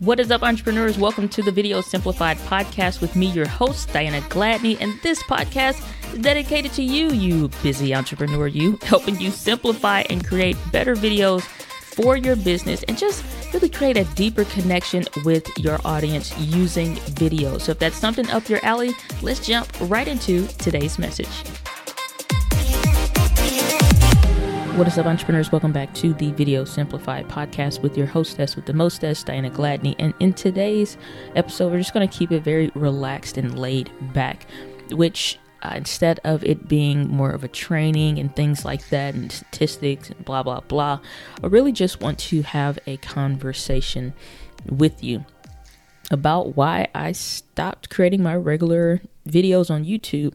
What is up, entrepreneurs? Welcome to the Video Simplified podcast with me, your host, Diana Gladney. And this podcast is dedicated to you, you busy entrepreneur, you, helping you simplify and create better videos for your business and just really create a deeper connection with your audience using video. So, if that's something up your alley, let's jump right into today's message. What is up, entrepreneurs? Welcome back to the Video Simplified podcast with your hostess with the mostest, Diana Gladney. And in today's episode, we're just going to keep it very relaxed and laid back, which uh, instead of it being more of a training and things like that and statistics and blah, blah, blah, I really just want to have a conversation with you about why I stopped creating my regular videos on YouTube.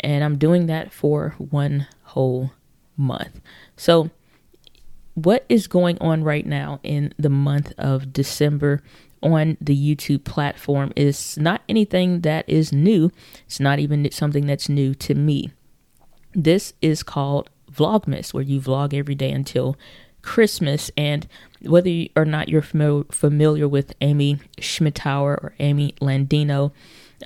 And I'm doing that for one whole month. So, what is going on right now in the month of December on the YouTube platform is not anything that is new. It's not even something that's new to me. This is called Vlogmas, where you vlog every day until Christmas. And whether or not you're familiar, with Amy Schmittauer or Amy Landino,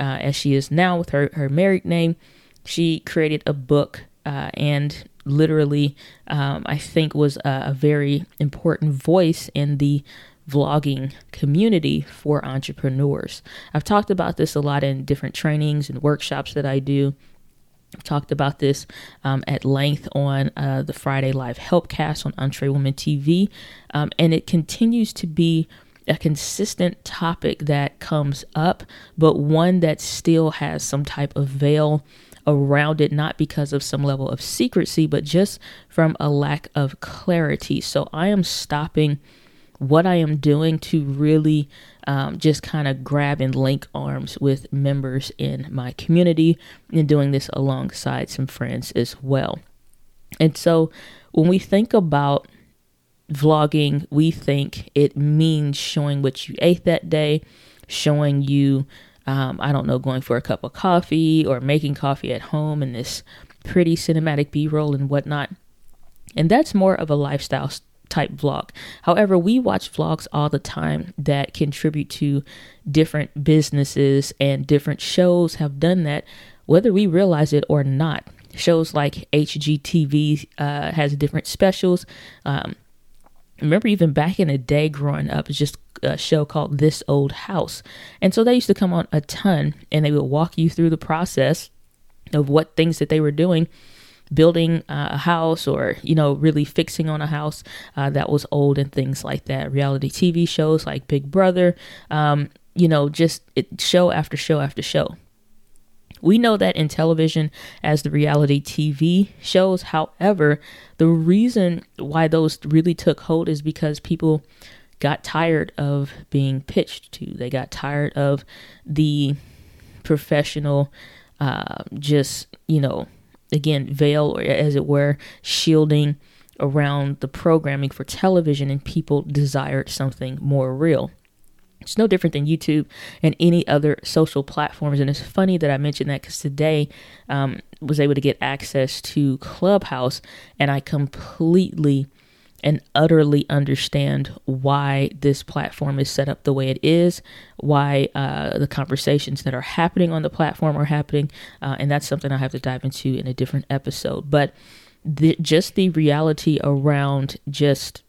uh, as she is now with her, her married name, she created a book uh, and literally, um, I think, was a, a very important voice in the vlogging community for entrepreneurs. I've talked about this a lot in different trainings and workshops that I do. I've talked about this um, at length on uh, the Friday Live Helpcast on EntreWoman TV, um, and it continues to be a consistent topic that comes up, but one that still has some type of veil around it, not because of some level of secrecy, but just from a lack of clarity. So I am stopping what I am doing to really um, just kind of grab and link arms with members in my community and doing this alongside some friends as well. And so when we think about vlogging, we think it means showing what you ate that day, showing you um, I don't know, going for a cup of coffee or making coffee at home and this pretty cinematic B roll and whatnot. And that's more of a lifestyle type vlog. However, we watch vlogs all the time that contribute to different businesses, and different shows have done that, whether we realize it or not. Shows like HGTV uh, has different specials. Um, remember even back in the day growing up it's just a show called this old house. And so they used to come on a ton and they would walk you through the process of what things that they were doing building uh, a house or you know really fixing on a house uh, that was old and things like that. Reality tv shows like big brother um, you know just it, show after show after show we know that in television as the reality TV shows. However, the reason why those really took hold is because people got tired of being pitched to. They got tired of the professional, uh, just, you know, again, veil, or as it were, shielding around the programming for television, and people desired something more real. It's no different than YouTube and any other social platforms. And it's funny that I mentioned that because today um, was able to get access to Clubhouse, and I completely and utterly understand why this platform is set up the way it is, why uh, the conversations that are happening on the platform are happening, uh, and that's something I have to dive into in a different episode. But the, just the reality around just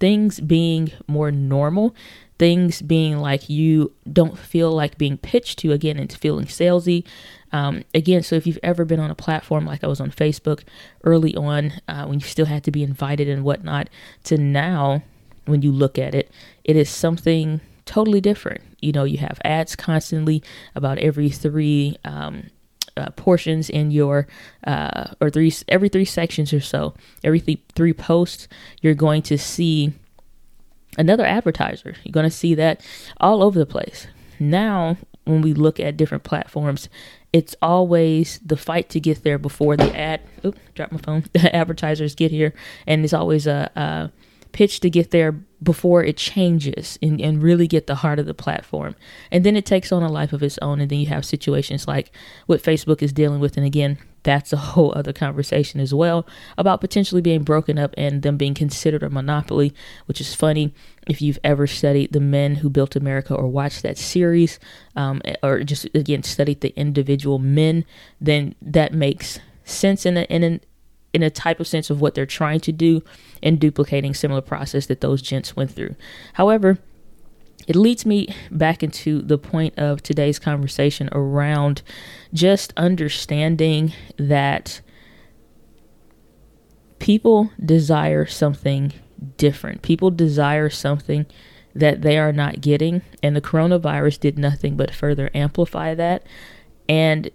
things being more normal things being like you don't feel like being pitched to again and feeling salesy. Um, again, so if you've ever been on a platform like I was on Facebook early on, uh, when you still had to be invited and whatnot, to now, when you look at it, it is something totally different. You know, you have ads constantly about every three um, uh, portions in your uh, or three every three sections or so every th- three posts you're going to see another advertiser. You're going to see that all over the place. Now, when we look at different platforms, it's always the fight to get there before the ad. Oop, drop my phone. The advertisers get here, and it's always a, a pitch to get there before it changes and, and really get the heart of the platform. And then it takes on a life of its own. And then you have situations like what Facebook is dealing with. And again, that's a whole other conversation as well about potentially being broken up and them being considered a monopoly, which is funny if you've ever studied The Men Who Built America or watched that series, um, or just again studied the individual men, then that makes sense in a, in an in a type of sense of what they're trying to do and duplicating similar process that those gents went through. However, it leads me back into the point of today's conversation around just understanding that people desire something different. People desire something that they are not getting, and the coronavirus did nothing but further amplify that. And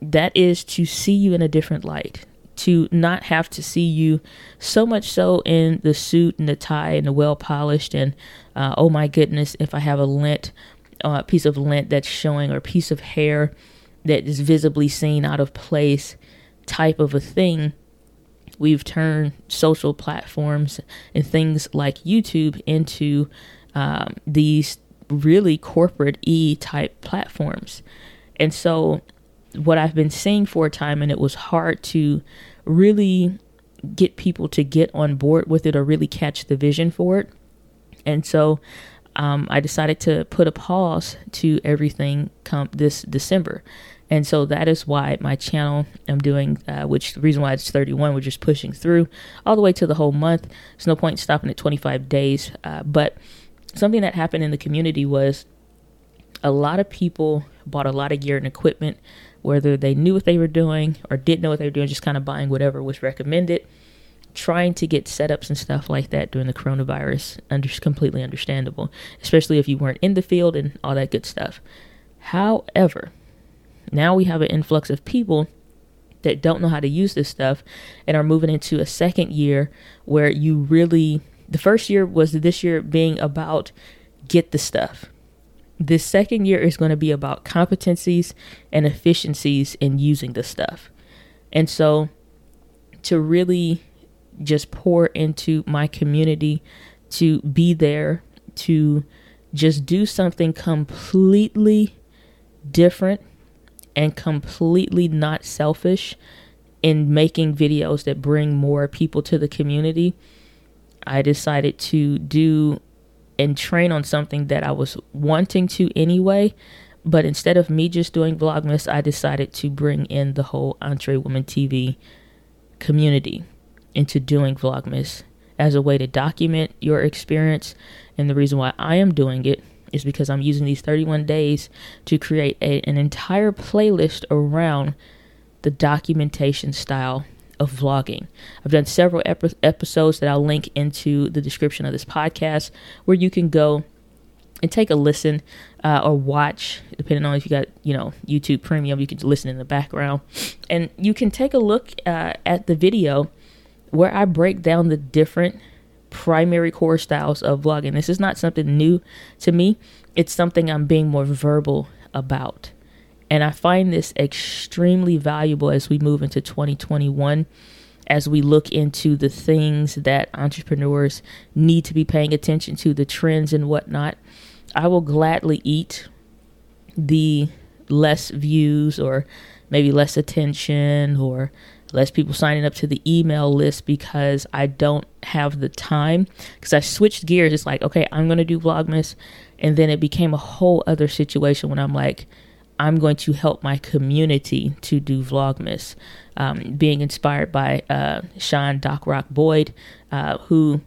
that is to see you in a different light, to not have to see you so much so in the suit and the tie and the well polished and uh, oh my goodness if i have a lint uh, piece of lint that's showing or a piece of hair that is visibly seen out of place type of a thing we've turned social platforms and things like youtube into um, these really corporate e type platforms. And so what I've been saying for a time, and it was hard to really get people to get on board with it or really catch the vision for it. And so um, I decided to put a pause to everything come this December. And so that is why my channel I'm doing, uh, which the reason why it's 31, we're just pushing through all the way to the whole month. There's no point stopping at 25 days. Uh, but something that happened in the community was a lot of people bought a lot of gear and equipment whether they knew what they were doing or didn't know what they were doing, just kind of buying whatever was recommended, trying to get setups and stuff like that during the coronavirus. Under completely understandable, especially if you weren't in the field and all that good stuff. However, now we have an influx of people that don't know how to use this stuff and are moving into a second year where you really the first year was this year being about get the stuff this second year is going to be about competencies and efficiencies in using the stuff. And so to really just pour into my community, to be there, to just do something completely different and completely not selfish in making videos that bring more people to the community, I decided to do and train on something that I was wanting to anyway. But instead of me just doing Vlogmas, I decided to bring in the whole Entre Woman TV community into doing Vlogmas as a way to document your experience. And the reason why I am doing it is because I'm using these 31 days to create a, an entire playlist around the documentation style of vlogging. I've done several ep- episodes that I'll link into the description of this podcast where you can go and take a listen uh, or watch, depending on if you got, you know, YouTube Premium, you can listen in the background. And you can take a look uh, at the video where I break down the different primary core styles of vlogging. This is not something new to me, it's something I'm being more verbal about. And I find this extremely valuable as we move into 2021, as we look into the things that entrepreneurs need to be paying attention to, the trends and whatnot. I will gladly eat the less views or maybe less attention or less people signing up to the email list because I don't have the time. Because I switched gears. It's like, okay, I'm going to do Vlogmas. And then it became a whole other situation when I'm like, I'm going to help my community to do Vlogmas, um, being inspired by uh, Sean Doc Rock Boyd, uh, who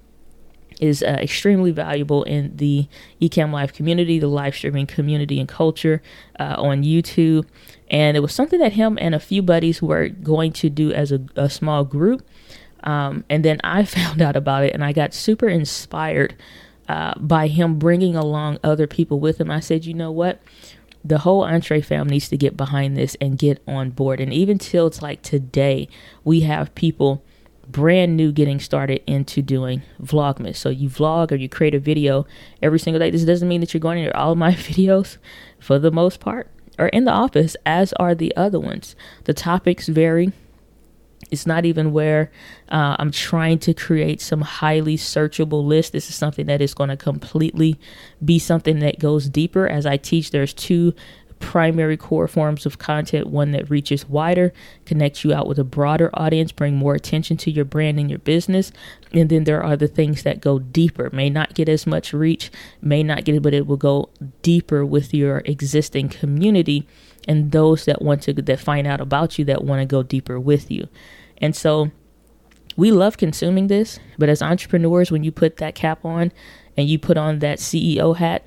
is uh, extremely valuable in the Ecamm Live community, the live streaming community and culture uh, on YouTube. And it was something that him and a few buddies were going to do as a, a small group. Um, and then I found out about it and I got super inspired uh, by him bringing along other people with him. I said, you know what? The whole EntreFam needs to get behind this and get on board. And even till it's like today, we have people brand new getting started into doing Vlogmas. So you vlog or you create a video every single day. This doesn't mean that you're going to all my videos for the most part are in the office, as are the other ones. The topics vary it's not even where uh, I'm trying to create some highly searchable list. This is something that is going to completely be something that goes deeper. As I teach, there's two primary core forms of content one that reaches wider connects you out with a broader audience bring more attention to your brand and your business and then there are the things that go deeper may not get as much reach may not get it but it will go deeper with your existing community and those that want to that find out about you that want to go deeper with you and so we love consuming this but as entrepreneurs when you put that cap on and you put on that ceo hat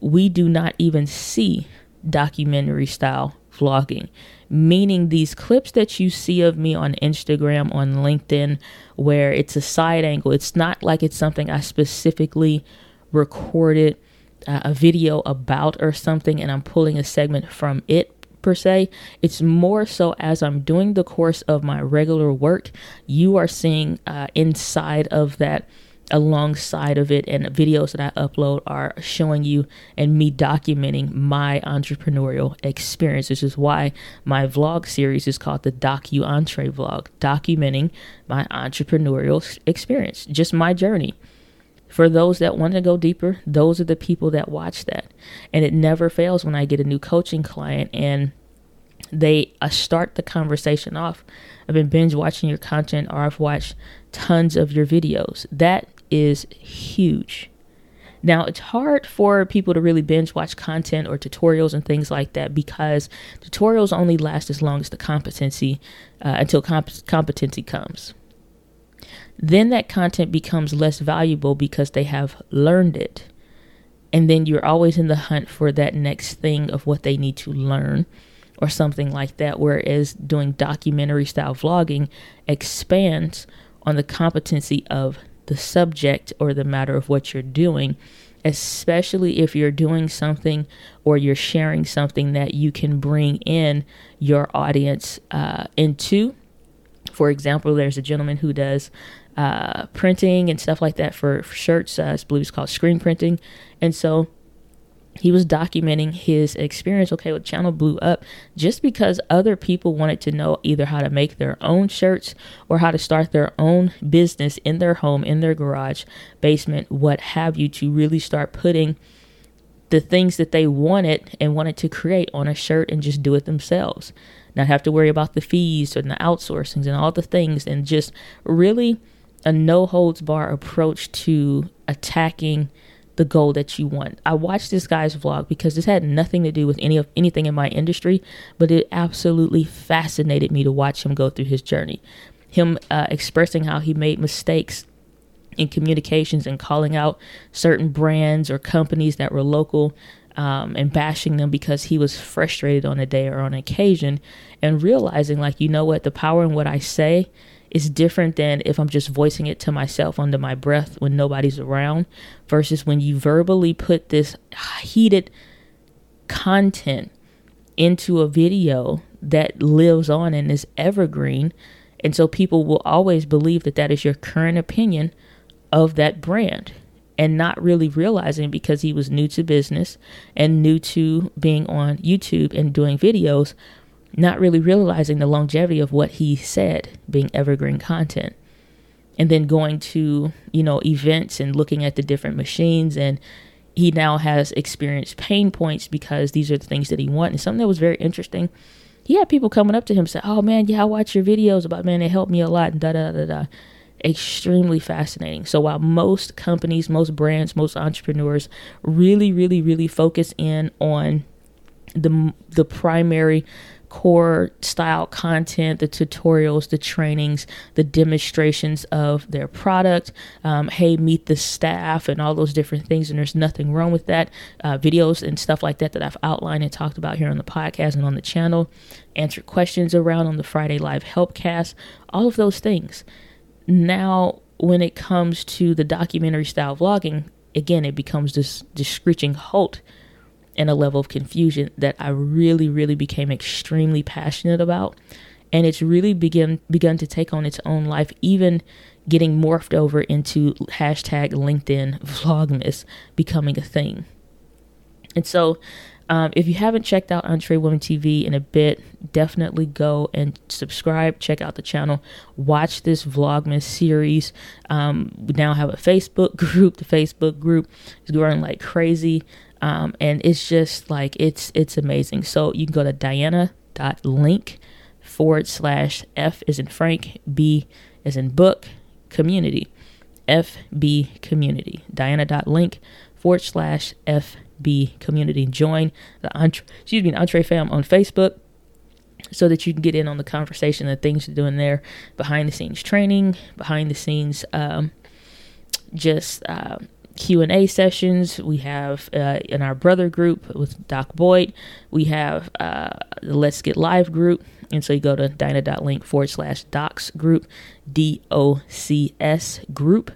we do not even see documentary style vlogging, meaning these clips that you see of me on Instagram, on LinkedIn, where it's a side angle. It's not like it's something I specifically recorded uh, a video about or something and I'm pulling a segment from it per se. It's more so as I'm doing the course of my regular work, you are seeing uh, inside of that alongside of it and videos that I upload are showing you and me documenting my entrepreneurial experience. This is why my vlog series is called the Docu Entre Vlog, documenting my entrepreneurial experience, just my journey. For those that want to go deeper, those are the people that watch that. And it never fails when I get a new coaching client and they uh, start the conversation off. I've been binge watching your content or I've watched tons of your videos. That is huge. Now, it's hard for people to really binge watch content or tutorials and things like that because tutorials only last as long as the competency uh, until comp- competency comes. Then that content becomes less valuable because they have learned it. And then you're always in the hunt for that next thing of what they need to learn or something like that. Whereas doing documentary style vlogging expands on the competency of the subject or the matter of what you're doing, especially if you're doing something or you're sharing something that you can bring in your audience uh, into. For example, there's a gentleman who does uh, printing and stuff like that for, for shirts. Uh, I believe it's called screen printing. And so he was documenting his experience. Okay, with Channel blew up just because other people wanted to know either how to make their own shirts or how to start their own business in their home, in their garage, basement, what have you, to really start putting the things that they wanted and wanted to create on a shirt and just do it themselves. Not have to worry about the fees and the outsourcings and all the things, and just really a no holds bar approach to attacking the goal that you want. I watched this guy's vlog because this had nothing to do with any of anything in my industry, but it absolutely fascinated me to watch him go through his journey. Him uh, expressing how he made mistakes in communications and calling out certain brands or companies that were local um, and bashing them because he was frustrated on a day or on occasion and realizing like you know what the power in what I say is different than if I'm just voicing it to myself under my breath when nobody's around versus when you verbally put this heated content into a video that lives on and is evergreen. And so people will always believe that that is your current opinion of that brand and not really realizing because he was new to business and new to being on YouTube and doing videos not really realizing the longevity of what he said being evergreen content. And then going to you know events and looking at the different machines and he now has experienced pain points because these are the things that he wants and something that was very interesting he had people coming up to him say oh man yeah i watch your videos about man it helped me a lot and da da da da extremely fascinating so while most companies most brands most entrepreneurs really really really focus in on the the primary core style content, the tutorials, the trainings, the demonstrations of their product. Um, hey, meet the staff and all those different things. And there's nothing wrong with that. Uh, videos and stuff like that that I've outlined and talked about here on the podcast and on the channel. Answer questions around on the Friday Live Helpcast. All of those things. Now, when it comes to the documentary style vlogging, again, it becomes this, this screeching halt and a level of confusion that I really, really became extremely passionate about. And it's really begun begun to take on its own life, even getting morphed over into hashtag LinkedIn Vlogmas becoming a thing. And so um, if you haven't checked out Entre Women TV in a bit, definitely go and subscribe. Check out the channel. Watch this Vlogmas series. Um, we now have a Facebook group. The Facebook group is growing like crazy. Um, and it's just like it's it's amazing. So you can go to diana.link forward slash F is in Frank, B is in book, community, FB community. Diana.link forward slash FB community. Join the entre, excuse me, EntreFam on Facebook so that you can get in on the conversation and things you're doing there, behind the scenes training, behind the scenes, um, just uh, Q and A sessions. We have uh, in our brother group with Doc Boyd. We have uh, the Let's Get Live group, and so you go to diana.link forward slash docs group, D O C S group.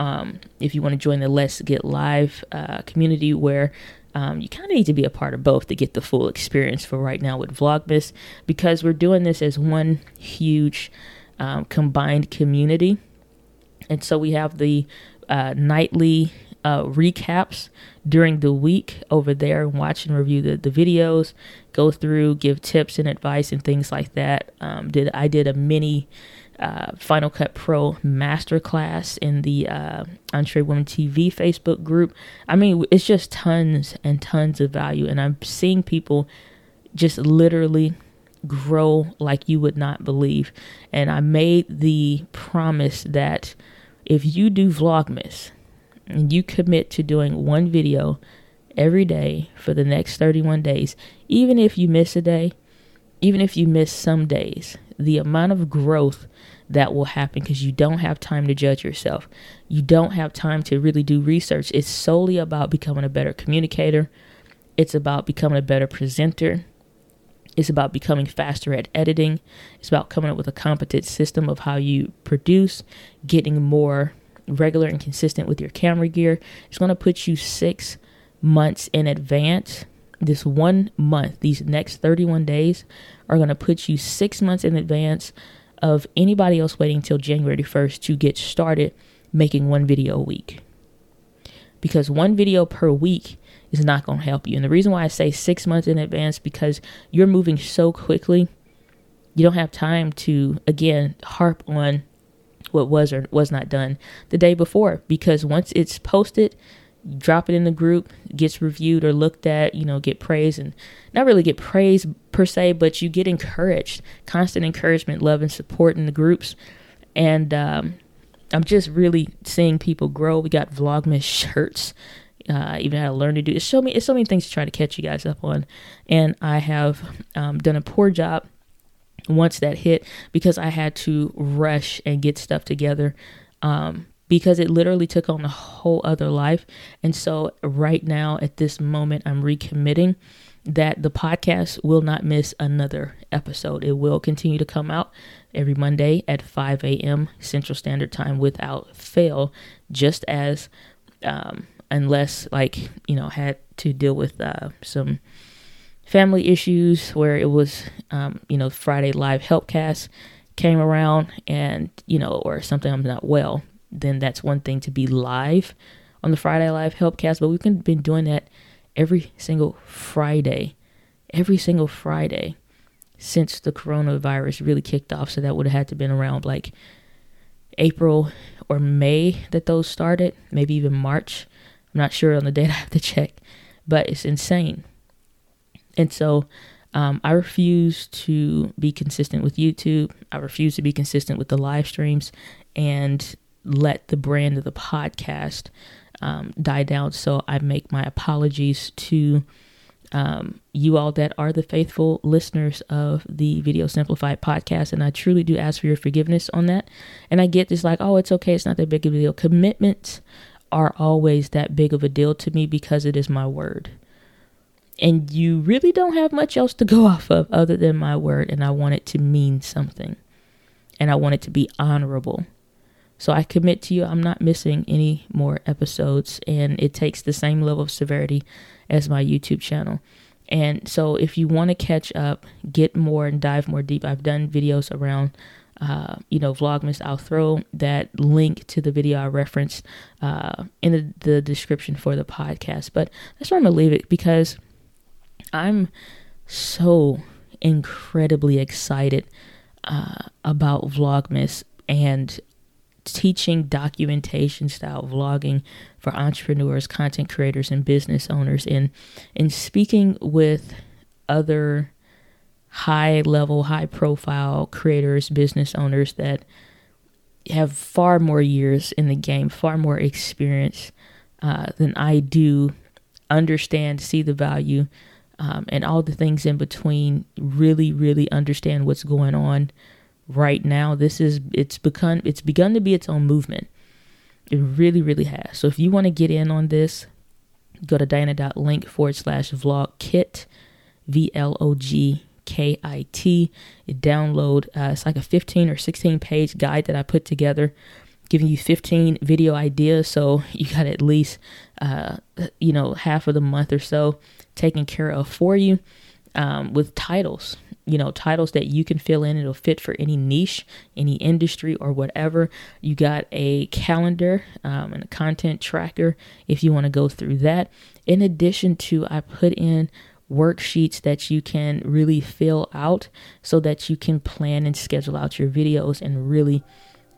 Um, if you want to join the Let's Get Live uh, community, where um, you kind of need to be a part of both to get the full experience for right now with Vlogmas because we're doing this as one huge um, combined community. And so we have the uh, nightly uh, recaps during the week over there and watch and review the, the videos, go through, give tips and advice and things like that. Um, did I did a mini uh, Final Cut Pro masterclass in the uh, EntreWomen TV Facebook group. I mean, it's just tons and tons of value, and I'm seeing people just literally grow like you would not believe. And I made the promise that if you do Vlogmas and you commit to doing one video every day for the next 31 days, even if you miss a day, even if you miss some days, the amount of growth that will happen because you don't have time to judge yourself. You don't have time to really do research. It's solely about becoming a better communicator, it's about becoming a better presenter. It's about becoming faster at editing. It's about coming up with a competent system of how you produce, getting more regular and consistent with your camera gear. It's going to put you six months in advance. This one month, these next 31 days, are going to put you six months in advance of anybody else waiting until January 1st to get started making one video a week. Because one video per week is not going to help you. And the reason why I say six months in advance because you're moving so quickly, you don't have time to again harp on what was or was not done the day before. Because once it's posted, drop it in the group, gets reviewed or looked at, you know, get praise and not really get praise per se, but you get encouraged, constant encouragement, love, and support in the groups. And um, I'm just really seeing people grow. We got Vlogmas shirts. Uh, even how to learn to do it. So many, it's so many things to try to catch you guys up on, and I have um, done a poor job once that hit because I had to rush and get stuff together. Um, because it literally took on a whole other life. And so, right now, at this moment, I'm recommitting that the podcast will not miss another episode. It will continue to come out every Monday at 5 a.m. Central Standard Time without fail, just as, um, unless, like, you know, had to deal with uh, some family issues where it was, um, you know, Friday live helpcast came around and, you know, or something I'm not well then that's one thing to be live on the Friday Live Helpcast. But we've been doing that every single Friday, every single Friday since the coronavirus really kicked off. So that would have had to been around like April or May that those started, maybe even March. I'm not sure on the date I have to check, but it's insane. And so um, I refuse to be consistent with YouTube. I refuse to be consistent with the live streams. And let the brand of the podcast um, die down. So I make my apologies to um, you all that are the faithful listeners of the Video Simplified podcast. And I truly do ask for your forgiveness on that. And I get this like, oh, it's okay. It's not that big of a deal. Commitments are always that big of a deal to me because it is my word. And you really don't have much else to go off of other than my word. And I want it to mean something. And I want it to be honorable. So I commit to you, I'm not missing any more episodes, and it takes the same level of severity as my YouTube channel. And so if you want to catch up, get more and dive more deep, I've done videos around. Uh, you know, Vlogmas. I'll throw that link to the video I referenced uh, in the, the description for the podcast. But that's where I'm gonna leave it because I'm so incredibly excited uh, about Vlogmas and teaching documentation style vlogging for entrepreneurs, content creators, and business owners. And in speaking with other high level, high profile creators, business owners that have far more years in the game, far more experience uh, than I do, understand, see the value, um, and all the things in between. Really, really understand what's going on right now. This is it's become it's begun to be its own movement. It really, really has. So if you want to get in on this, go to diana.link forward slash vlog kit, V L O G K I T. Download, uh, it's like a 15 or 16 page guide that I put together, giving you 15 video ideas. So you got at least, uh, you know, half of the month or so taken care of for you um, with titles you know, titles that you can fill in. It'll fit for any niche, any industry, or whatever. You got a calendar um, and a content tracker if you want to go through that. In addition to, I put in worksheets that you can really fill out so that you can plan and schedule out your videos and really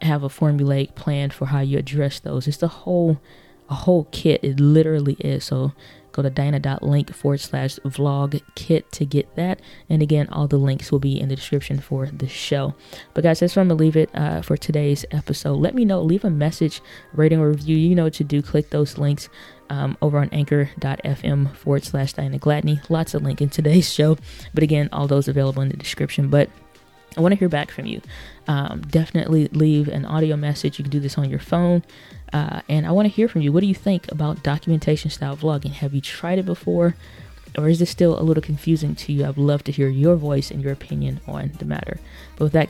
have a formulaic plan for how you address those. It's the whole a whole kit. It literally is. So Go to diana.link forward slash vlog kit to get that. And again, all the links will be in the description for the show. But guys, that's where I'm going to leave it uh, for today's episode. Let me know, leave a message, rating, or review. You know what to do. Click those links. Um, over on anchor.fm forward slash Diana Gladney. Lots of link in today's show. But again, all those available in the description. But I want to hear back from you. Um, definitely leave an audio message. You can do this on your phone. Uh, and I want to hear from you. What do you think about documentation style vlogging? Have you tried it before? Or is this still a little confusing to you? I'd love to hear your voice and your opinion on the matter. But with that,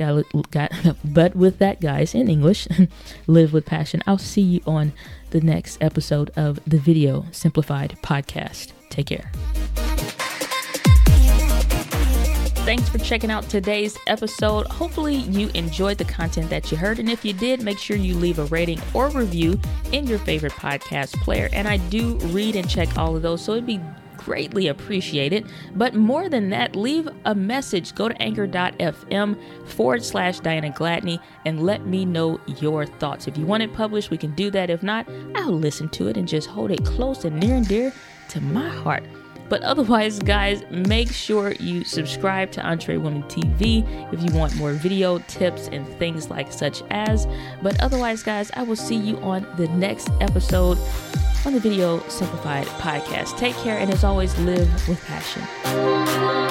guy, but with that, guys, in English, live with passion. I'll see you on the next episode of the Video Simplified podcast. Take care. Thanks for checking out today's episode. Hopefully, you enjoyed the content that you heard. And if you did, make sure you leave a rating or review in your favorite podcast player. And I do read and check all of those, so it'd be greatly appreciated. But more than that, leave a message. Go to anchor.fm forward slash Diana Gladney and let me know your thoughts. If you want it published, we can do that. If not, I'll listen to it and just hold it close and near and dear to my heart. But otherwise, guys, make sure you subscribe to Entre Women TV if you want more video tips and things like such as. But otherwise, guys, I will see you on the next episode on the Video Simplified podcast. Take care, and as always, live with passion.